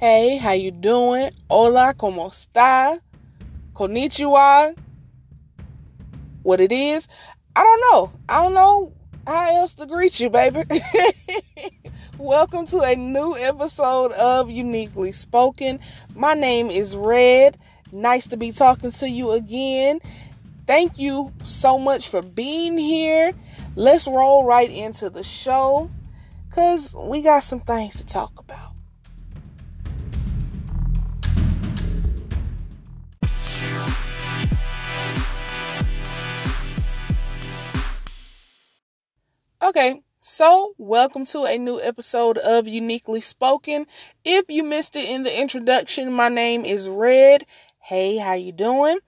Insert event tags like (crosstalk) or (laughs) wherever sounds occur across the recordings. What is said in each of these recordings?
Hey, how you doing? Hola, ¿cómo está? Konnichiwa. What it is? I don't know. I don't know how else to greet you, baby. (laughs) Welcome to a new episode of Uniquely Spoken. My name is Red. Nice to be talking to you again. Thank you so much for being here. Let's roll right into the show because we got some things to talk about. Okay, so welcome to a new episode of Uniquely Spoken. If you missed it in the introduction, my name is Red. Hey, how you doing?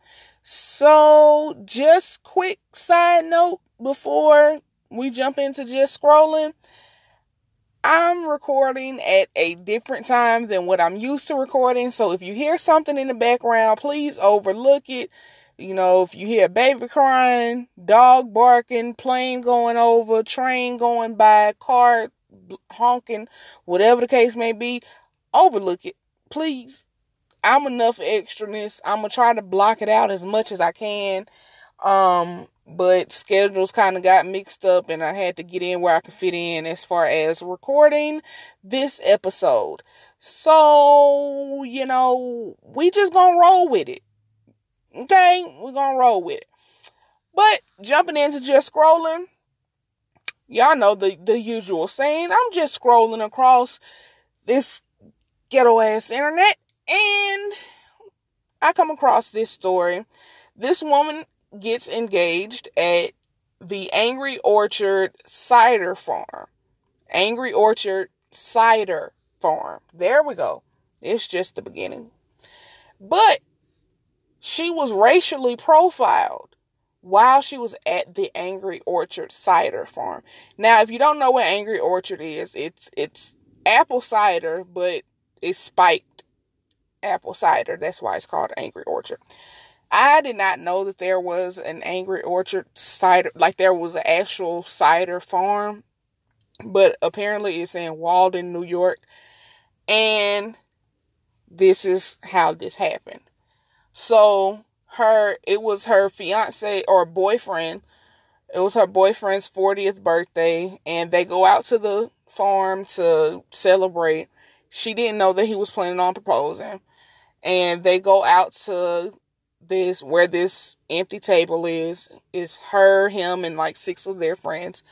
So, just quick side note before we jump into just scrolling. I'm recording at a different time than what I'm used to recording. So if you hear something in the background, please overlook it. You know, if you hear baby crying, dog barking, plane going over, train going by, car honking, whatever the case may be, overlook it. Please. I'm enough extraness. I'm gonna try to block it out as much as I can. Um, but schedules kind of got mixed up and I had to get in where I could fit in as far as recording this episode. So, you know, we just gonna roll with it. Okay, we're gonna roll with it. But jumping into just scrolling, y'all know the, the usual saying. I'm just scrolling across this ghetto ass internet and I come across this story. This woman gets engaged at the Angry Orchard Cider Farm. Angry Orchard Cider Farm. There we go. It's just the beginning. But she was racially profiled while she was at the Angry Orchard cider farm. Now, if you don't know what Angry Orchard is, it's it's apple cider, but it's spiked apple cider. That's why it's called Angry Orchard. I did not know that there was an Angry Orchard cider, like there was an actual cider farm, but apparently it's in Walden, New York. And this is how this happened. So her it was her fiance or boyfriend. It was her boyfriend's 40th birthday and they go out to the farm to celebrate. She didn't know that he was planning on proposing. And they go out to this where this empty table is. Is her, him, and like six of their friends.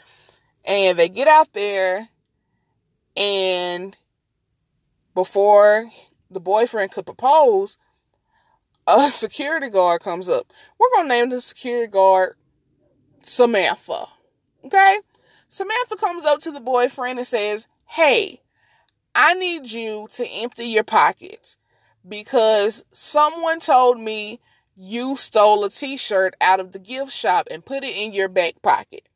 And they get out there and before the boyfriend could propose, a security guard comes up. We're going to name the security guard Samantha. Okay? Samantha comes up to the boyfriend and says, Hey, I need you to empty your pockets because someone told me you stole a t shirt out of the gift shop and put it in your back pocket.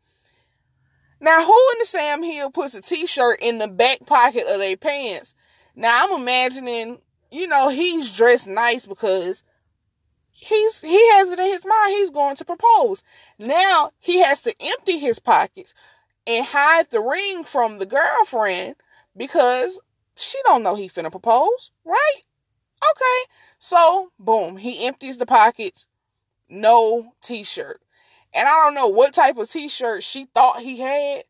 Now, who in the Sam Hill puts a t shirt in the back pocket of their pants? Now, I'm imagining, you know, he's dressed nice because he's he has it in his mind he's going to propose. Now he has to empty his pockets and hide the ring from the girlfriend because she don't know he finna propose, right? Okay. So, boom, he empties the pockets. No t-shirt. And I don't know what type of t-shirt she thought he had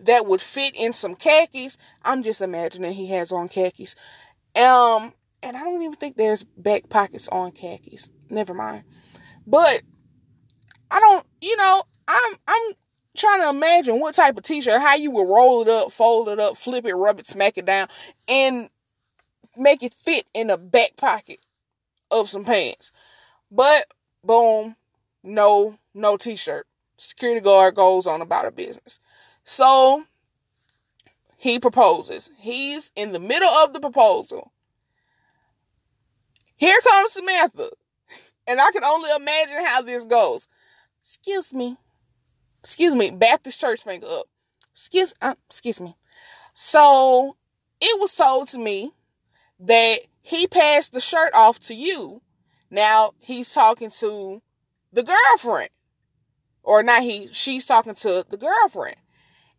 that would fit in some khakis. I'm just imagining he has on khakis. Um and I don't even think there's back pockets on khakis. Never mind. But I don't, you know, I'm I'm trying to imagine what type of t-shirt, how you would roll it up, fold it up, flip it, rub it, smack it down, and make it fit in the back pocket of some pants. But boom, no, no t-shirt. Security guard goes on about a business. So he proposes. He's in the middle of the proposal. Here comes Samantha. And I can only imagine how this goes. Excuse me. Excuse me. Baptist church finger up. Excuse, uh, excuse me. So it was told to me that he passed the shirt off to you. Now he's talking to the girlfriend. Or not he, she's talking to the girlfriend.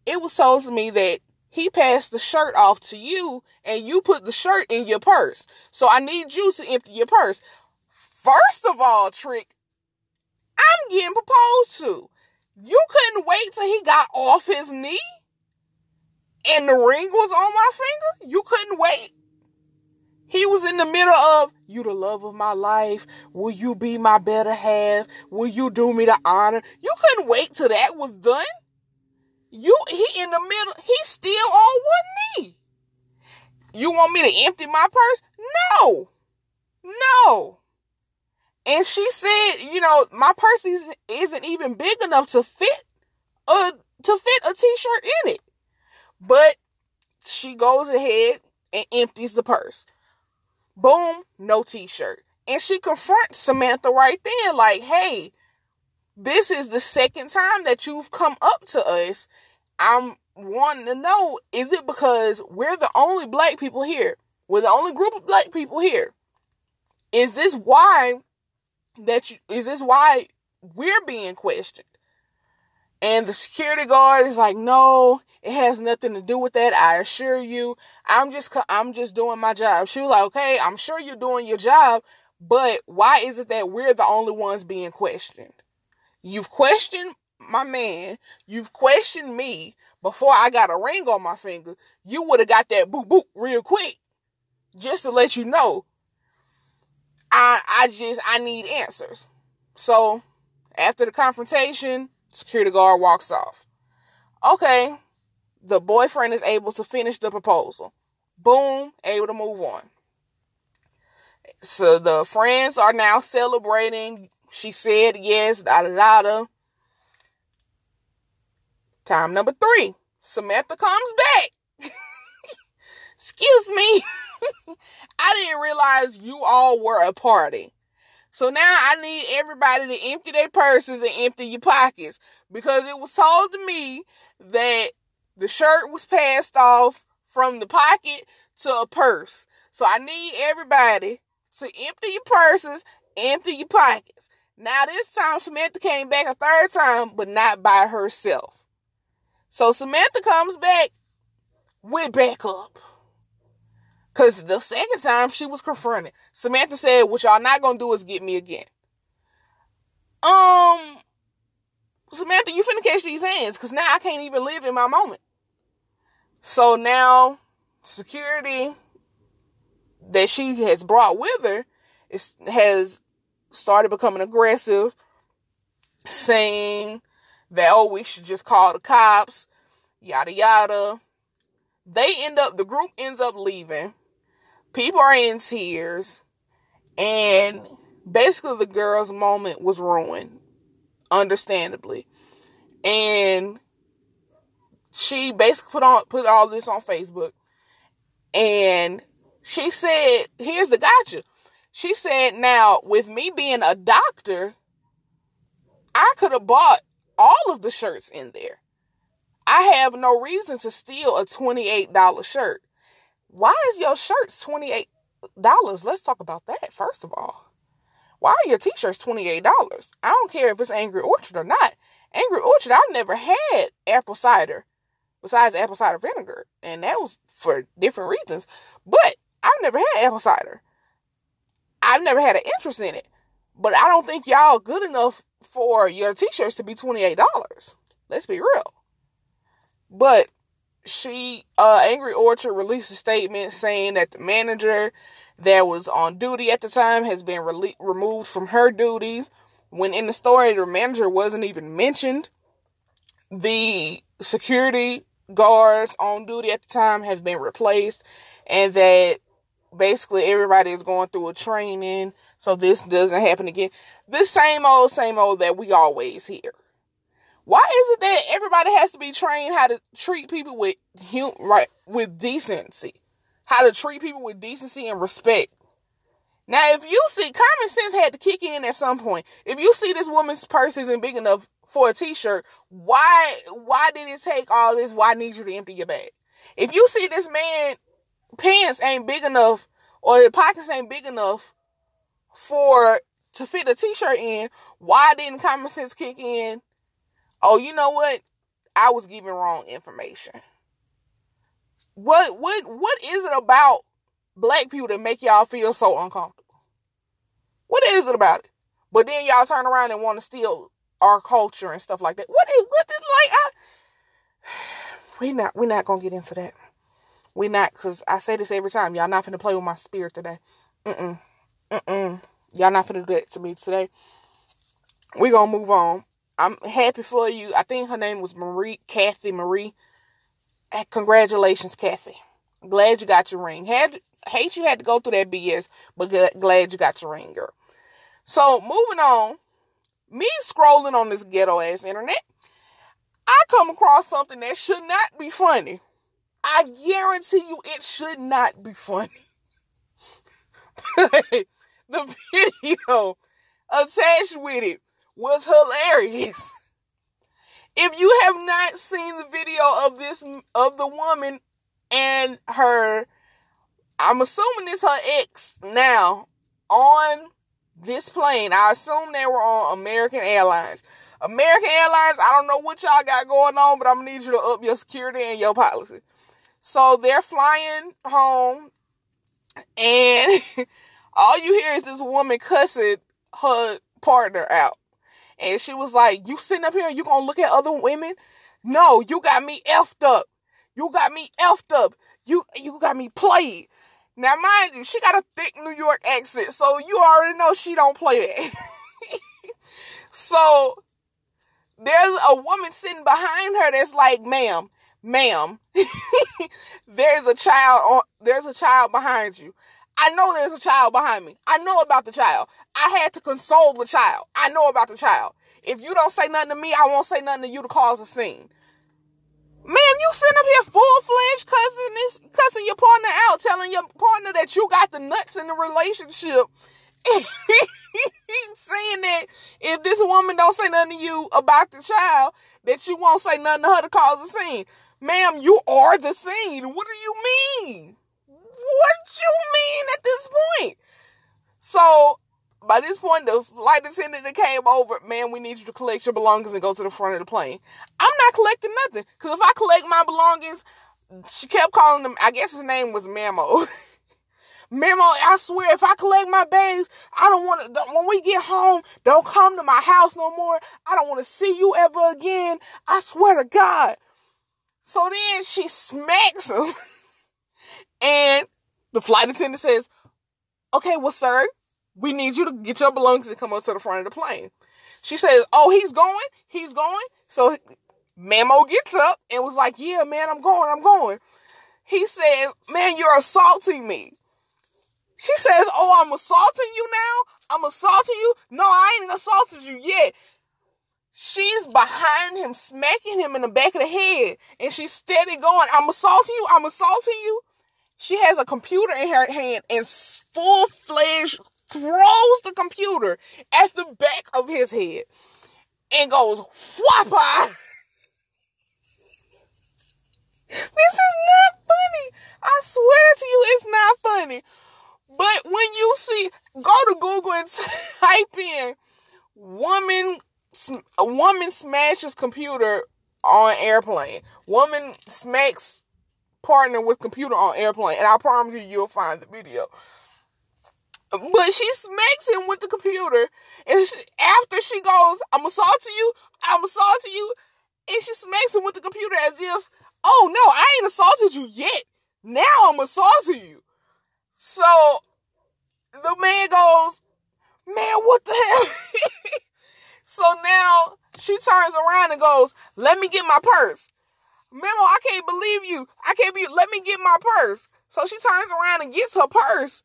It was told to me that he passed the shirt off to you and you put the shirt in your purse. So I need you to empty your purse. First of all, Trick, I'm getting proposed to. You couldn't wait till he got off his knee and the ring was on my finger? You couldn't wait? He was in the middle of, you the love of my life. Will you be my better half? Will you do me the honor? You couldn't wait till that was done. You, he in the middle, he's still on one knee. You want me to empty my purse? No. No. And she said, you know, my purse isn't, even big enough to fit a, to fit a t-shirt in it. But she goes ahead and empties the purse. Boom, no t shirt. And she confronts Samantha right then, like, hey, this is the second time that you've come up to us. I'm wanting to know is it because we're the only black people here? We're the only group of black people here. Is this why that you, is this why we're being questioned? And the security guard is like, no, it has nothing to do with that. I assure you, I'm just, I'm just doing my job. She was like, okay, I'm sure you're doing your job, but why is it that we're the only ones being questioned? You've questioned my man. You've questioned me before I got a ring on my finger. You would have got that boop boop real quick. Just to let you know. I I just I need answers. So after the confrontation, Security guard walks off. Okay, the boyfriend is able to finish the proposal. Boom, able to move on. So the friends are now celebrating. She said yes, da da da. Time number three. Samantha comes back. (laughs) Excuse me. (laughs) (laughs) I didn't realize you all were a party. So now I need everybody to empty their purses and empty your pockets because it was told to me that the shirt was passed off from the pocket to a purse. So I need everybody to empty your purses, empty your pockets. Now this time Samantha came back a third time, but not by herself. So Samantha comes back with backup. Because the second time she was confronted, Samantha said, What y'all not gonna do is get me again. Um, Samantha, you finna catch these hands because now I can't even live in my moment. So now, security that she has brought with her is, has started becoming aggressive, saying that, oh, we should just call the cops, yada yada. They end up, the group ends up leaving people are in tears and basically the girl's moment was ruined understandably. And she basically put on put all this on facebook and she said here's the gotcha. She said now with me being a doctor i could have bought all of the shirts in there. I have no reason to steal a $28 shirt why is your shirts $28? Let's talk about that first of all. Why are your t-shirts $28? I don't care if it's Angry Orchard or not. Angry Orchard, I've never had apple cider besides apple cider vinegar, and that was for different reasons. But I've never had apple cider. I've never had an interest in it. But I don't think y'all good enough for your t-shirts to be $28. Let's be real. But she uh angry orchard released a statement saying that the manager that was on duty at the time has been re- removed from her duties. When in the story the manager wasn't even mentioned. The security guards on duty at the time have been replaced and that basically everybody is going through a training so this doesn't happen again. The same old same old that we always hear why is it that everybody has to be trained how to treat people with hum- right with decency? How to treat people with decency and respect. Now, if you see common sense had to kick in at some point. If you see this woman's purse isn't big enough for a t-shirt, why why did it take all this? Why need you to empty your bag? If you see this man pants ain't big enough or the pockets ain't big enough for to fit a t-shirt in, why didn't common sense kick in oh, you know what? I was giving wrong information. what what what is it about black people that make y'all feel so uncomfortable? What is it about it? But then y'all turn around and want to steal our culture and stuff like that. What is what is like I (sighs) we not we not gonna get into that. We not because I say this every time. Y'all not finna play with my spirit today. Mm-mm. Mm-mm. Y'all not finna do that to me today. We gonna move on. I'm happy for you. I think her name was Marie, Kathy Marie. Eh, congratulations, Kathy. Glad you got your ring. Had hate you had to go through that BS, but glad you got your ring, girl. So moving on, me scrolling on this ghetto ass internet, I come across something that should not be funny. I guarantee you it should not be funny. (laughs) the video attached with it was hilarious. (laughs) If you have not seen the video of this of the woman and her I'm assuming it's her ex now on this plane. I assume they were on American Airlines. American Airlines, I don't know what y'all got going on, but I'm gonna need you to up your security and your policy. So they're flying home, and (laughs) all you hear is this woman cussing her partner out. And she was like, You sitting up here you gonna look at other women? No, you got me effed up. You got me effed up. You you got me played. Now, mind you, she got a thick New York accent, so you already know she don't play that. (laughs) so there's a woman sitting behind her that's like, ma'am, ma'am, (laughs) there's a child on there's a child behind you. I know there's a child behind me. I know about the child. I had to console the child. I know about the child. If you don't say nothing to me, I won't say nothing to you to cause a scene. Man, you sitting up here full fledged cussing this, cussing your partner out, telling your partner that you got the nuts in the relationship. (laughs) saying that if this woman don't say nothing to you about the child, that you won't say nothing to her to cause a scene. Ma'am, you are the scene. What do you mean? What you mean at this point? So by this point, the flight attendant that came over, man, we need you to collect your belongings and go to the front of the plane. I'm not collecting nothing. Because if I collect my belongings, she kept calling them, I guess his name was Memo. (laughs) Memo, I swear, if I collect my bags, I don't want to, when we get home, don't come to my house no more. I don't want to see you ever again. I swear to God. So then she smacks him. (laughs) and the flight attendant says, okay, well, sir, we need you to get your belongings and come up to the front of the plane. She says, Oh, he's going? He's going? So Mamo gets up and was like, Yeah, man, I'm going, I'm going. He says, Man, you're assaulting me. She says, Oh, I'm assaulting you now? I'm assaulting you? No, I ain't assaulted you yet. She's behind him, smacking him in the back of the head. And she's steady going, I'm assaulting you, I'm assaulting you. She has a computer in her hand and full fledged throws the computer at the back of his head and goes, whoppa! (laughs) this is not funny. I swear to you, it's not funny. But when you see, go to Google and (laughs) type in woman, a woman smashes computer on airplane. Woman smacks partner with computer on airplane. And I promise you, you'll find the video. But she smacks him with the computer, and she, after she goes, "I'm assaulting you, I'm assaulting you," and she smacks him with the computer as if, "Oh no, I ain't assaulted you yet. Now I'm assaulting you." So the man goes, "Man, what the hell?" (laughs) so now she turns around and goes, "Let me get my purse." Memo, I can't believe you. I can't be. Let me get my purse. So she turns around and gets her purse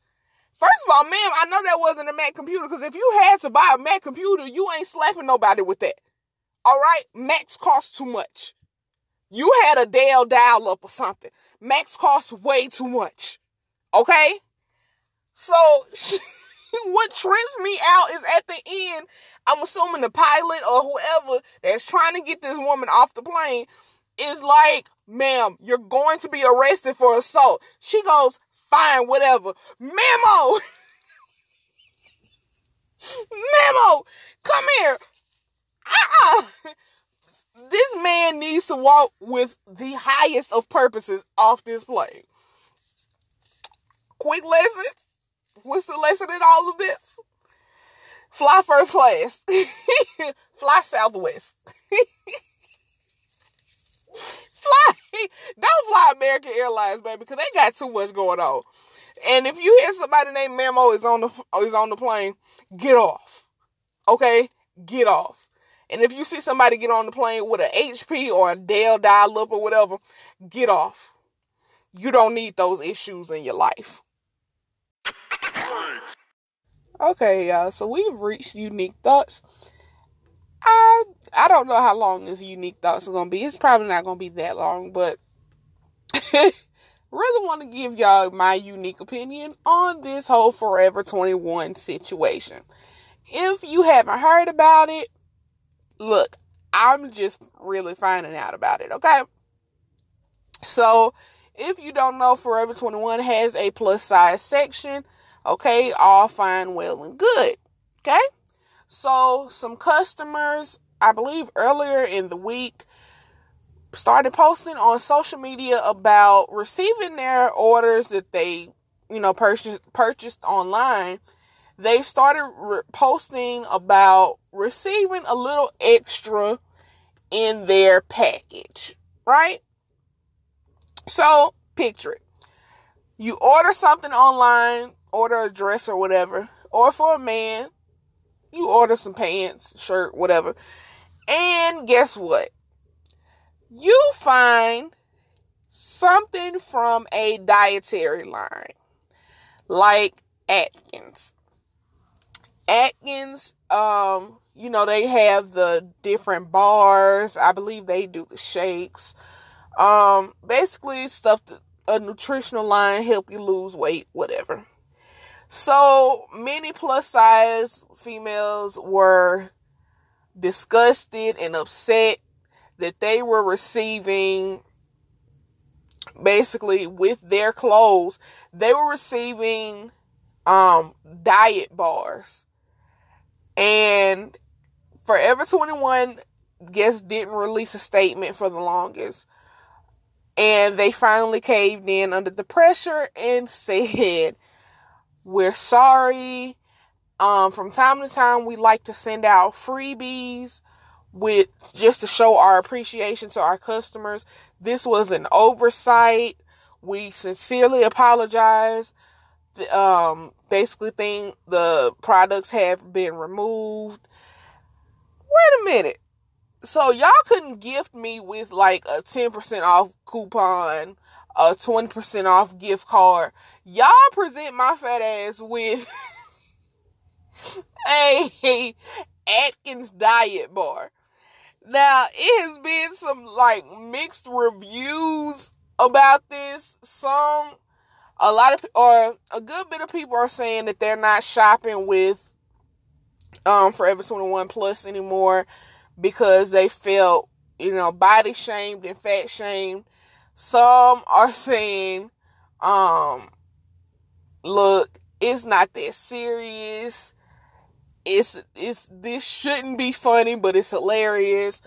First of all, ma'am, I know that wasn't a Mac computer because if you had to buy a Mac computer, you ain't slapping nobody with that. All right? Macs cost too much. You had a Dell dial up or something. Macs cost way too much. Okay? So, (laughs) what trips me out is at the end, I'm assuming the pilot or whoever that's trying to get this woman off the plane is like, ma'am, you're going to be arrested for assault. She goes, Fine, whatever. Memo! (laughs) Memo! Come here! Ah! this man needs to walk with the highest of purposes off this plane. Quick lesson. What's the lesson in all of this? Fly first class. (laughs) Fly Southwest. (laughs) fly. Don't fly American Airlines, baby, because they got too much going on. And if you hear somebody named Memo is on the is on the plane, get off. Okay? Get off. And if you see somebody get on the plane with an HP or a Dell dial up or whatever, get off. You don't need those issues in your life. Okay, y'all. So we've reached unique thoughts. I don't know how long this unique thoughts are gonna be. It's probably not gonna be that long, but (laughs) really want to give y'all my unique opinion on this whole Forever 21 situation. If you haven't heard about it, look, I'm just really finding out about it, okay? So, if you don't know, Forever 21 has a plus size section, okay? All fine, well, and good, okay? So, some customers, I believe earlier in the week, started posting on social media about receiving their orders that they, you know, purchased purchased online. They started re- posting about receiving a little extra in their package, right? So, picture it. You order something online, order a dress or whatever, or for a man, you order some pants, shirt, whatever. And guess what? you find something from a dietary line like Atkins. Atkins, um, you know, they have the different bars. I believe they do the shakes. Um, basically stuff that a nutritional line help you lose weight, whatever. So many plus size females were disgusted and upset that they were receiving basically with their clothes, they were receiving um diet bars. And Forever 21 guess didn't release a statement for the longest. And they finally caved in under the pressure and (laughs) said, We're sorry. Um, from time to time, we like to send out freebies with just to show our appreciation to our customers. This was an oversight. We sincerely apologize. Um, basically, think the products have been removed. Wait a minute. So y'all couldn't gift me with like a 10% off coupon, a 20% off gift card. Y'all present my fat ass with (laughs) a (laughs) Atkins diet bar. Now, it has been some like mixed reviews about this. Some, a lot of, or a good bit of people are saying that they're not shopping with um Forever 21 Plus anymore because they felt, you know, body shamed and fat shamed. Some are saying, um, look, it's not that serious it's it's this shouldn't be funny, but it's hilarious.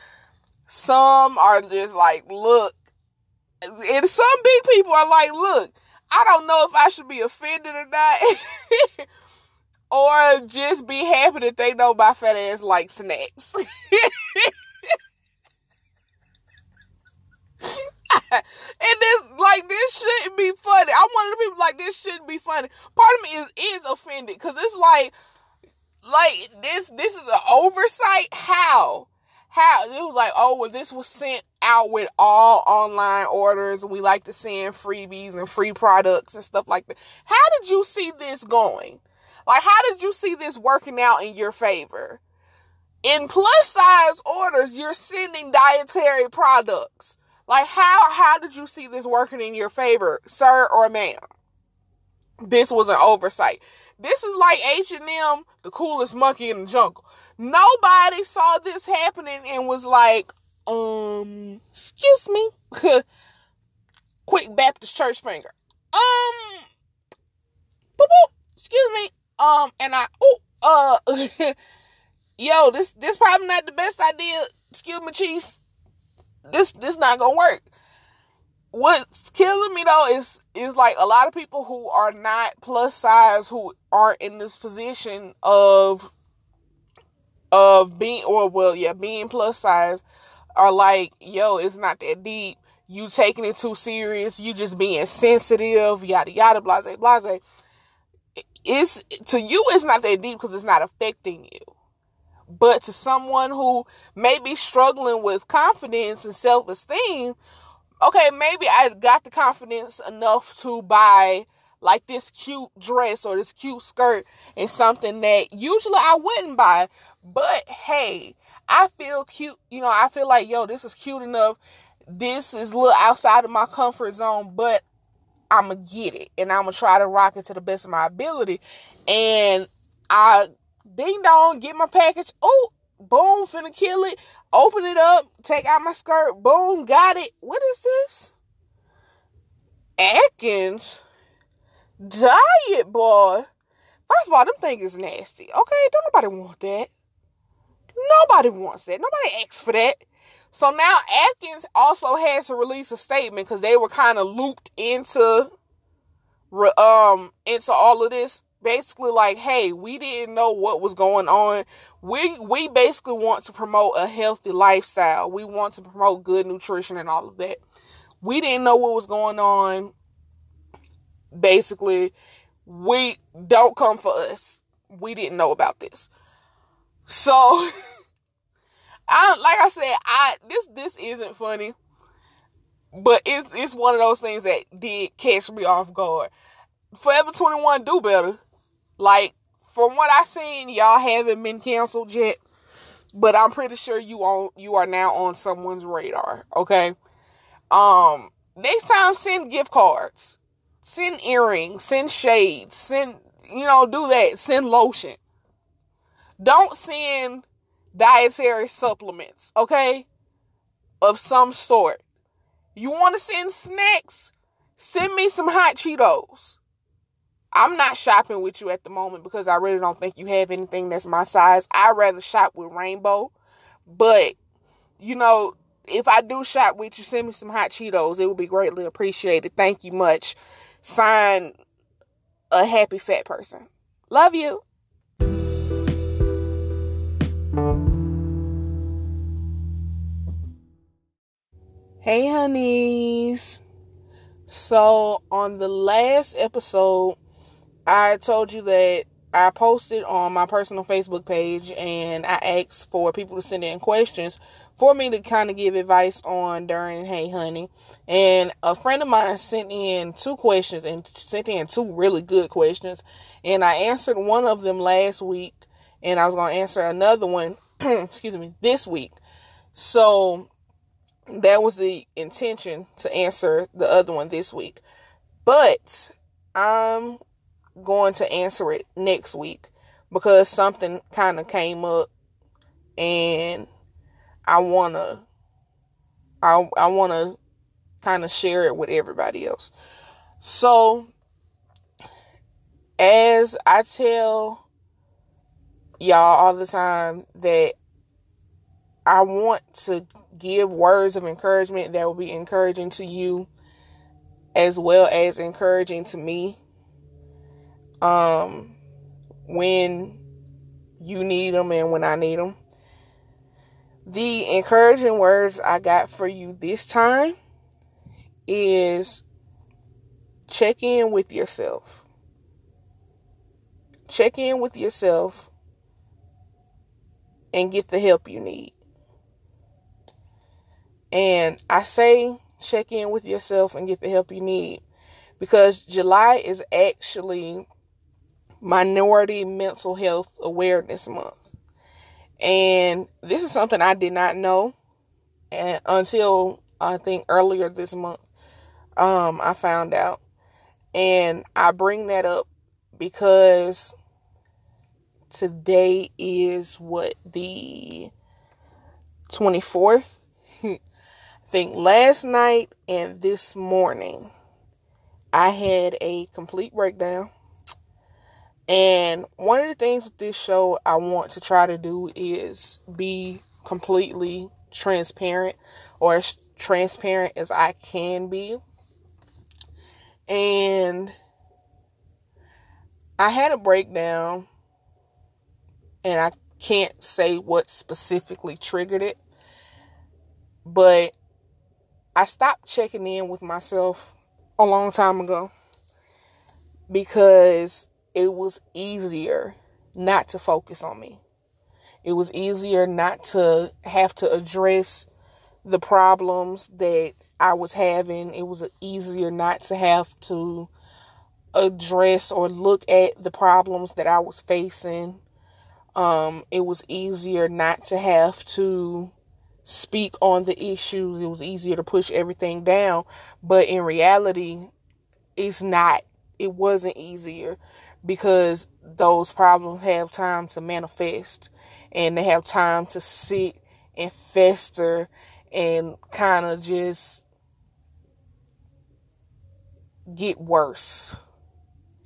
Some are just like, look, and some big people are like, look, I don't know if I should be offended or not. (laughs) or just be happy that they know my fat ass like snacks. (laughs) and this like this shouldn't be funny. I'm one of the people like this shouldn't be funny. Part of me is is offended because it's like like this this is an oversight? How? How? It was like oh well this was sent out with all online orders. We like to send freebies and free products and stuff like that. How did you see this going? Like how did you see this working out in your favor? In plus size orders you're sending dietary products. Like how how did you see this working in your favor sir or ma'am this was an oversight this is like H&M, the coolest monkey in the jungle. Nobody saw this happening and was like, um, excuse me. (laughs) Quick Baptist church finger. Um, boop, boop, excuse me. Um, and I, oh, uh, (laughs) yo, this, this probably not the best idea. Excuse me, chief. this this not gonna work. What's killing me though is is like a lot of people who are not plus size who aren't in this position of of being or well yeah being plus size are like yo it's not that deep. You taking it too serious. You just being sensitive yada yada blase blase. It's to you it's not that deep because it's not affecting you. But to someone who may be struggling with confidence and self-esteem okay maybe i got the confidence enough to buy like this cute dress or this cute skirt and something that usually i wouldn't buy but hey i feel cute you know i feel like yo this is cute enough this is a little outside of my comfort zone but I'm gonna get it and I'm gonna try to rock it to the best of my ability. And I ding dong get my package. Oh, boom, finna kill it. Open it up, take out my skirt. Boom, got it. What is this? Atkins diet boy. First of all, them things is nasty. Okay, don't nobody want that. Nobody wants that. Nobody asks for that. So now Atkins also has to release a statement because they were kind of looped into um into all of this. Basically, like, hey, we didn't know what was going on. We we basically want to promote a healthy lifestyle. We want to promote good nutrition and all of that. We didn't know what was going on. Basically, we don't come for us. We didn't know about this. So (laughs) I like I said, I this this isn't funny, but it's it's one of those things that did catch me off guard. Forever 21 do better. Like from what I seen, y'all haven't been canceled yet, but I'm pretty sure you on you are now on someone's radar. Okay. Um, next time send gift cards, send earrings, send shades, send you know do that. Send lotion. Don't send dietary supplements, okay? Of some sort. You want to send snacks? Send me some hot Cheetos. I'm not shopping with you at the moment because I really don't think you have anything that's my size. I'd rather shop with Rainbow. But, you know, if I do shop with you, send me some hot Cheetos. It would be greatly appreciated. Thank you much. Sign a happy fat person. Love you. Hey, honeys. So, on the last episode, I told you that I posted on my personal Facebook page and I asked for people to send in questions for me to kind of give advice on during Hey Honey. And a friend of mine sent in two questions and sent in two really good questions. And I answered one of them last week and I was going to answer another one, (clears throat) excuse me, this week. So that was the intention to answer the other one this week. But I'm going to answer it next week because something kind of came up and I want to I I want to kind of share it with everybody else. So as I tell y'all all the time that I want to give words of encouragement that will be encouraging to you as well as encouraging to me um when you need them and when I need them. The encouraging words I got for you this time is check in with yourself. Check in with yourself and get the help you need. And I say check in with yourself and get the help you need because July is actually Minority Mental Health Awareness Month. And this is something I did not know until I think earlier this month um, I found out. And I bring that up because today is what the 24th (laughs) I think last night and this morning I had a complete breakdown. And one of the things with this show I want to try to do is be completely transparent or as transparent as I can be. And I had a breakdown, and I can't say what specifically triggered it, but I stopped checking in with myself a long time ago because it was easier not to focus on me. It was easier not to have to address the problems that I was having. It was easier not to have to address or look at the problems that I was facing. Um, it was easier not to have to speak on the issues. It was easier to push everything down. But in reality, it's not. It wasn't easier because those problems have time to manifest and they have time to sit and fester and kind of just get worse.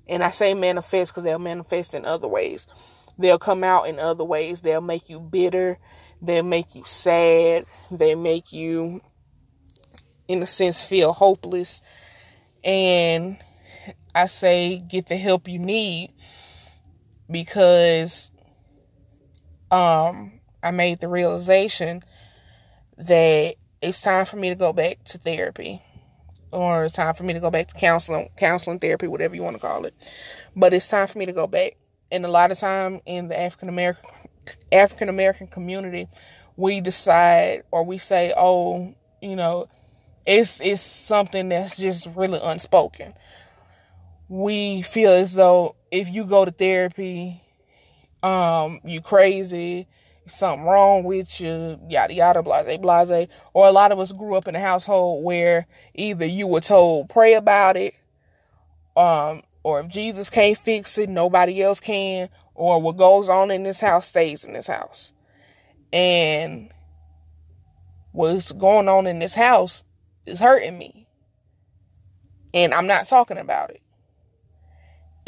And I say manifest because they'll manifest in other ways. They'll come out in other ways. They'll make you bitter. They'll make you sad. They make you, in a sense, feel hopeless. And I say get the help you need because um I made the realization that it's time for me to go back to therapy or it's time for me to go back to counseling counseling therapy whatever you want to call it. But it's time for me to go back. And a lot of time in the African American African American community we decide or we say oh you know it's it's something that's just really unspoken we feel as though if you go to therapy um you crazy something wrong with you, yada yada, blase blase. Or a lot of us grew up in a household where either you were told pray about it, um, or if Jesus can't fix it, nobody else can, or what goes on in this house stays in this house. And what's going on in this house is hurting me. And I'm not talking about it.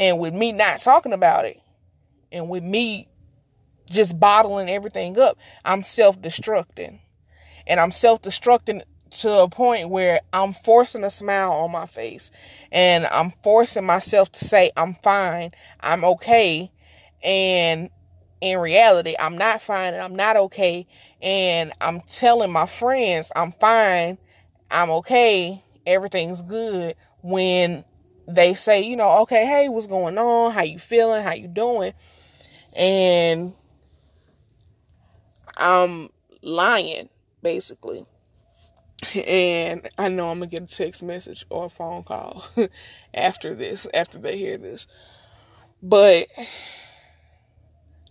And with me not talking about it, and with me just bottling everything up. I'm self destructing. And I'm self destructing to a point where I'm forcing a smile on my face and I'm forcing myself to say, I'm fine, I'm okay. And in reality, I'm not fine and I'm not okay. And I'm telling my friends, I'm fine, I'm okay, everything's good. When they say, you know, okay, hey, what's going on? How you feeling? How you doing? And I'm lying, basically. And I know I'm gonna get a text message or a phone call (laughs) after this, after they hear this. But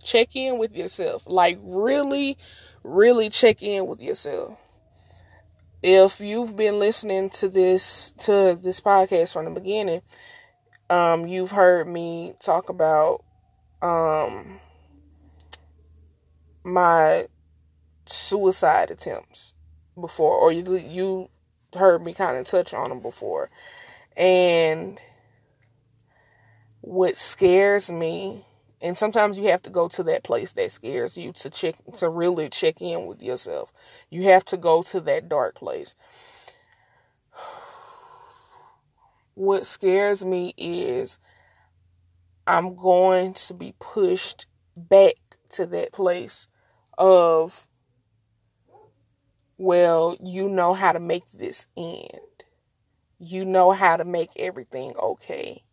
check in with yourself. Like, really, really check in with yourself. If you've been listening to this to this podcast from the beginning, um, you've heard me talk about um my suicide attempts before, or you you heard me kind of touch on them before, and what scares me and sometimes you have to go to that place that scares you to check to really check in with yourself you have to go to that dark place what scares me is i'm going to be pushed back to that place of well, you know how to make this end. You know how to make everything okay.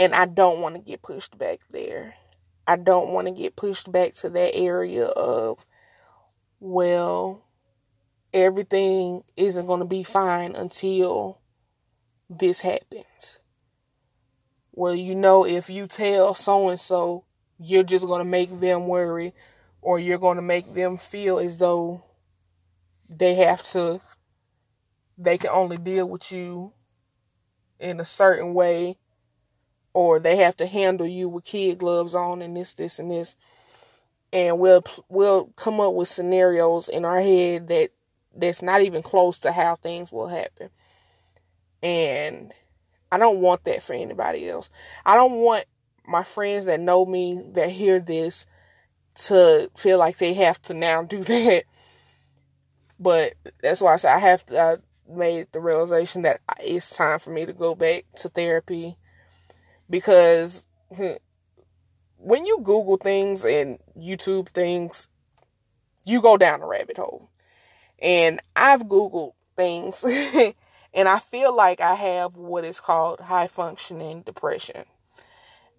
And I don't want to get pushed back there. I don't want to get pushed back to that area of, well, everything isn't going to be fine until this happens. Well, you know, if you tell so and so, you're just going to make them worry or you're going to make them feel as though they have to they can only deal with you in a certain way or they have to handle you with kid gloves on and this this and this. And we'll we'll come up with scenarios in our head that that's not even close to how things will happen. And i don't want that for anybody else. I don't want my friends that know me that hear this to feel like they have to now do (laughs) that. But that's why I said I have to. I made the realization that it's time for me to go back to therapy because hmm, when you Google things and YouTube things, you go down a rabbit hole. And I've Googled things (laughs) and I feel like I have what is called high functioning depression.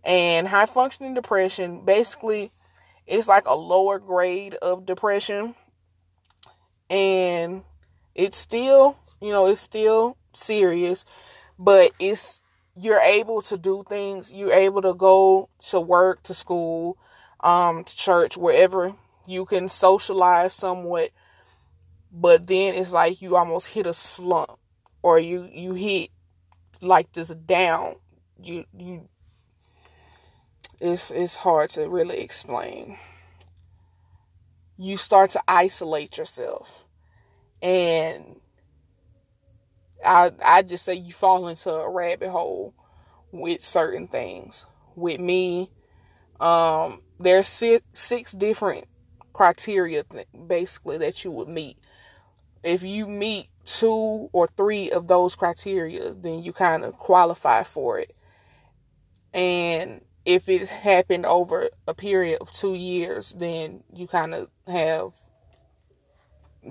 And high functioning depression basically is like a lower grade of depression. And it's still, you know, it's still serious, but it's you're able to do things. You're able to go to work, to school, um, to church, wherever you can socialize somewhat. But then it's like you almost hit a slump or you you hit like this down. You you it's it's hard to really explain. You start to isolate yourself. And I I just say you fall into a rabbit hole with certain things. With me, um, there's six, six different criteria th- basically that you would meet. If you meet two or three of those criteria, then you kind of qualify for it. And if it happened over a period of two years, then you kind of have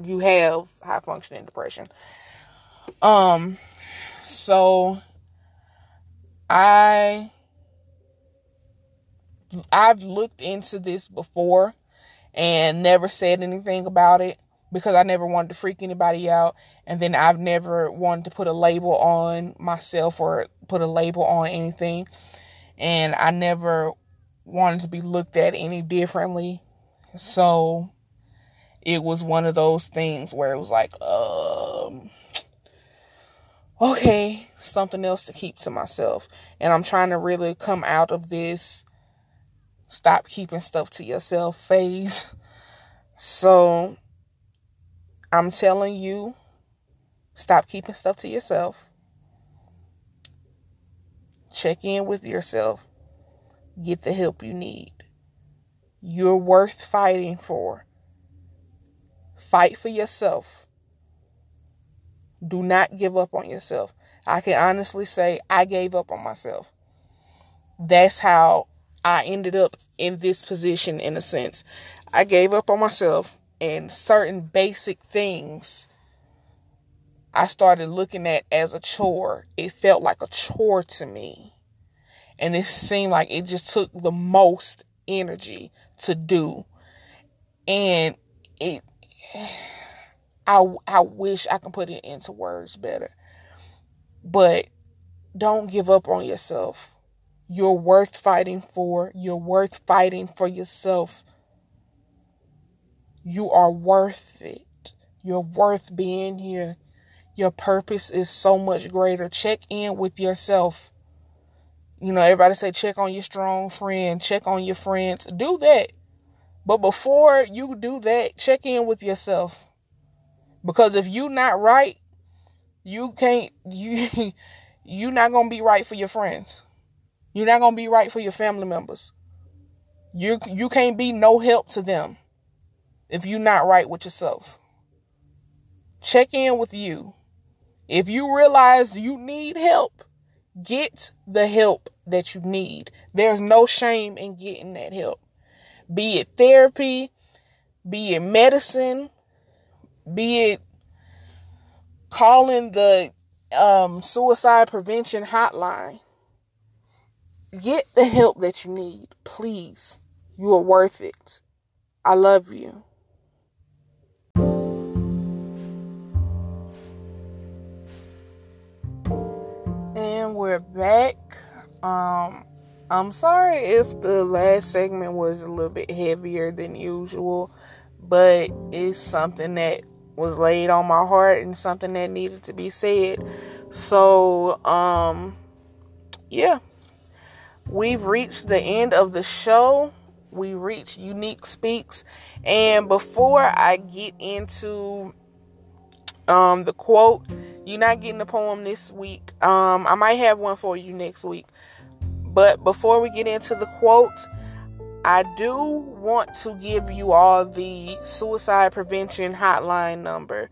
you have high functioning depression. Um, so I I've looked into this before and never said anything about it because I never wanted to freak anybody out. And then I've never wanted to put a label on myself or put a label on anything. And I never wanted to be looked at any differently. So it was one of those things where it was like, um, okay, something else to keep to myself. And I'm trying to really come out of this stop keeping stuff to yourself phase. So I'm telling you, stop keeping stuff to yourself. Check in with yourself. Get the help you need. You're worth fighting for. Fight for yourself. Do not give up on yourself. I can honestly say I gave up on myself. That's how I ended up in this position in a sense. I gave up on myself and certain basic things I started looking at as a chore. It felt like a chore to me. And it seemed like it just took the most energy to do. And it I I wish I can put it into words better. But don't give up on yourself. You're worth fighting for. You're worth fighting for yourself. You are worth it. You're worth being here. Your purpose is so much greater. Check in with yourself. You know, everybody say check on your strong friend, check on your friends. Do that. But before you do that, check in with yourself. Because if you not right, you can't you (laughs) you're not gonna be right for your friends. You're not gonna be right for your family members. You you can't be no help to them if you're not right with yourself. Check in with you. If you realize you need help, get the help that you need. There's no shame in getting that help. Be it therapy, be it medicine, be it calling the um, suicide prevention hotline. Get the help that you need, please. You are worth it. I love you. And we're back. Um, I'm sorry if the last segment was a little bit heavier than usual, but it's something that was laid on my heart and something that needed to be said. So, um, yeah, we've reached the end of the show. We reached Unique Speaks. And before I get into um, the quote, you're not getting a poem this week. Um, I might have one for you next week. But before we get into the quote, I do want to give you all the suicide prevention hotline number.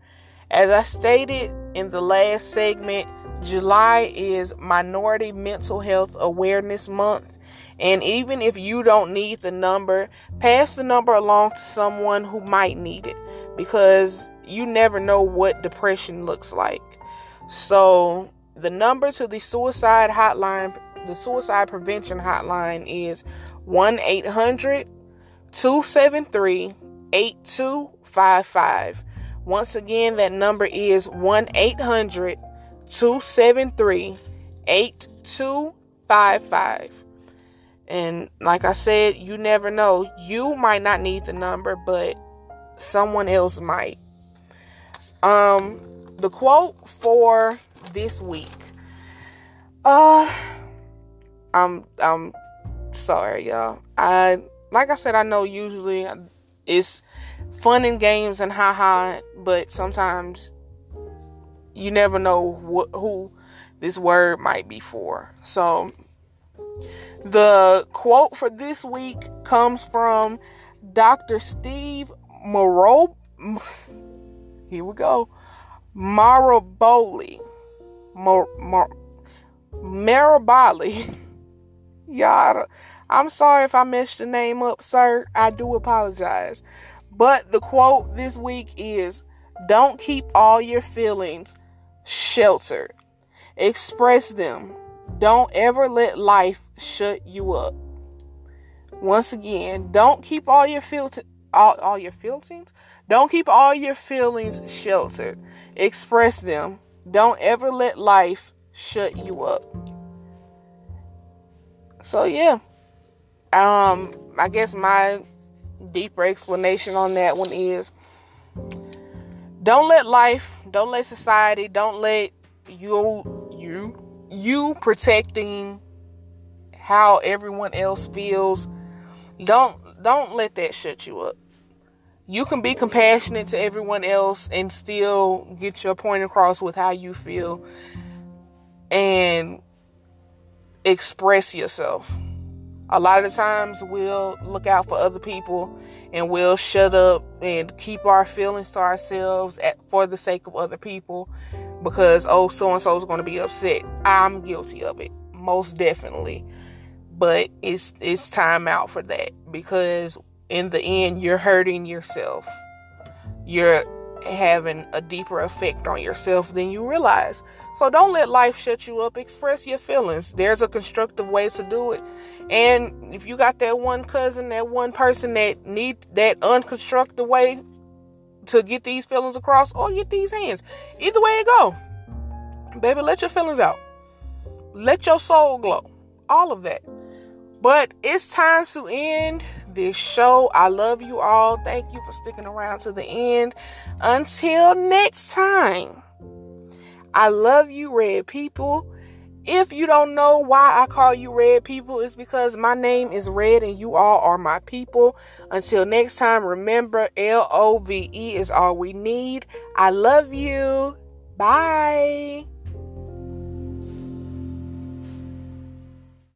As I stated in the last segment, July is Minority Mental Health Awareness Month. And even if you don't need the number, pass the number along to someone who might need it because you never know what depression looks like. So, the number to the suicide hotline, the suicide prevention hotline is 1 800 273 8255. Once again, that number is 1 800 273 8255. And like I said, you never know. You might not need the number, but someone else might. Um the quote for this week. Uh I'm I'm sorry, y'all. I like I said I know usually it's fun and games and haha, but sometimes you never know wh- who this word might be for. So, the quote for this week comes from Dr. Steve Moreau. (laughs) Here we go. Maraboli. Mar- Mar- Marabali. (laughs) Y'all, I'm sorry if I messed the name up, sir. I do apologize. But the quote this week is Don't keep all your feelings sheltered. Express them. Don't ever let life shut you up. Once again, don't keep all your filter all, all your feelings. Don't keep all your feelings sheltered. Express them. Don't ever let life shut you up. So yeah. Um I guess my deeper explanation on that one is don't let life, don't let society, don't let you you you protecting how everyone else feels. Don't don't let that shut you up. You can be compassionate to everyone else and still get your point across with how you feel and express yourself. A lot of the times we'll look out for other people and we'll shut up and keep our feelings to ourselves at, for the sake of other people because oh so and so is going to be upset. I'm guilty of it most definitely. But it's it's time out for that because in the end you're hurting yourself. You're having a deeper effect on yourself than you realize. So don't let life shut you up. Express your feelings. There's a constructive way to do it. And if you got that one cousin, that one person that need that unconstructive way to get these feelings across or get these hands, either way it go, baby, let your feelings out. Let your soul glow. All of that. But it's time to end this show. I love you all. Thank you for sticking around to the end. Until next time, I love you, red people. If you don't know why I call you red people, it's because my name is Red and you all are my people. Until next time, remember L O V E is all we need. I love you. Bye.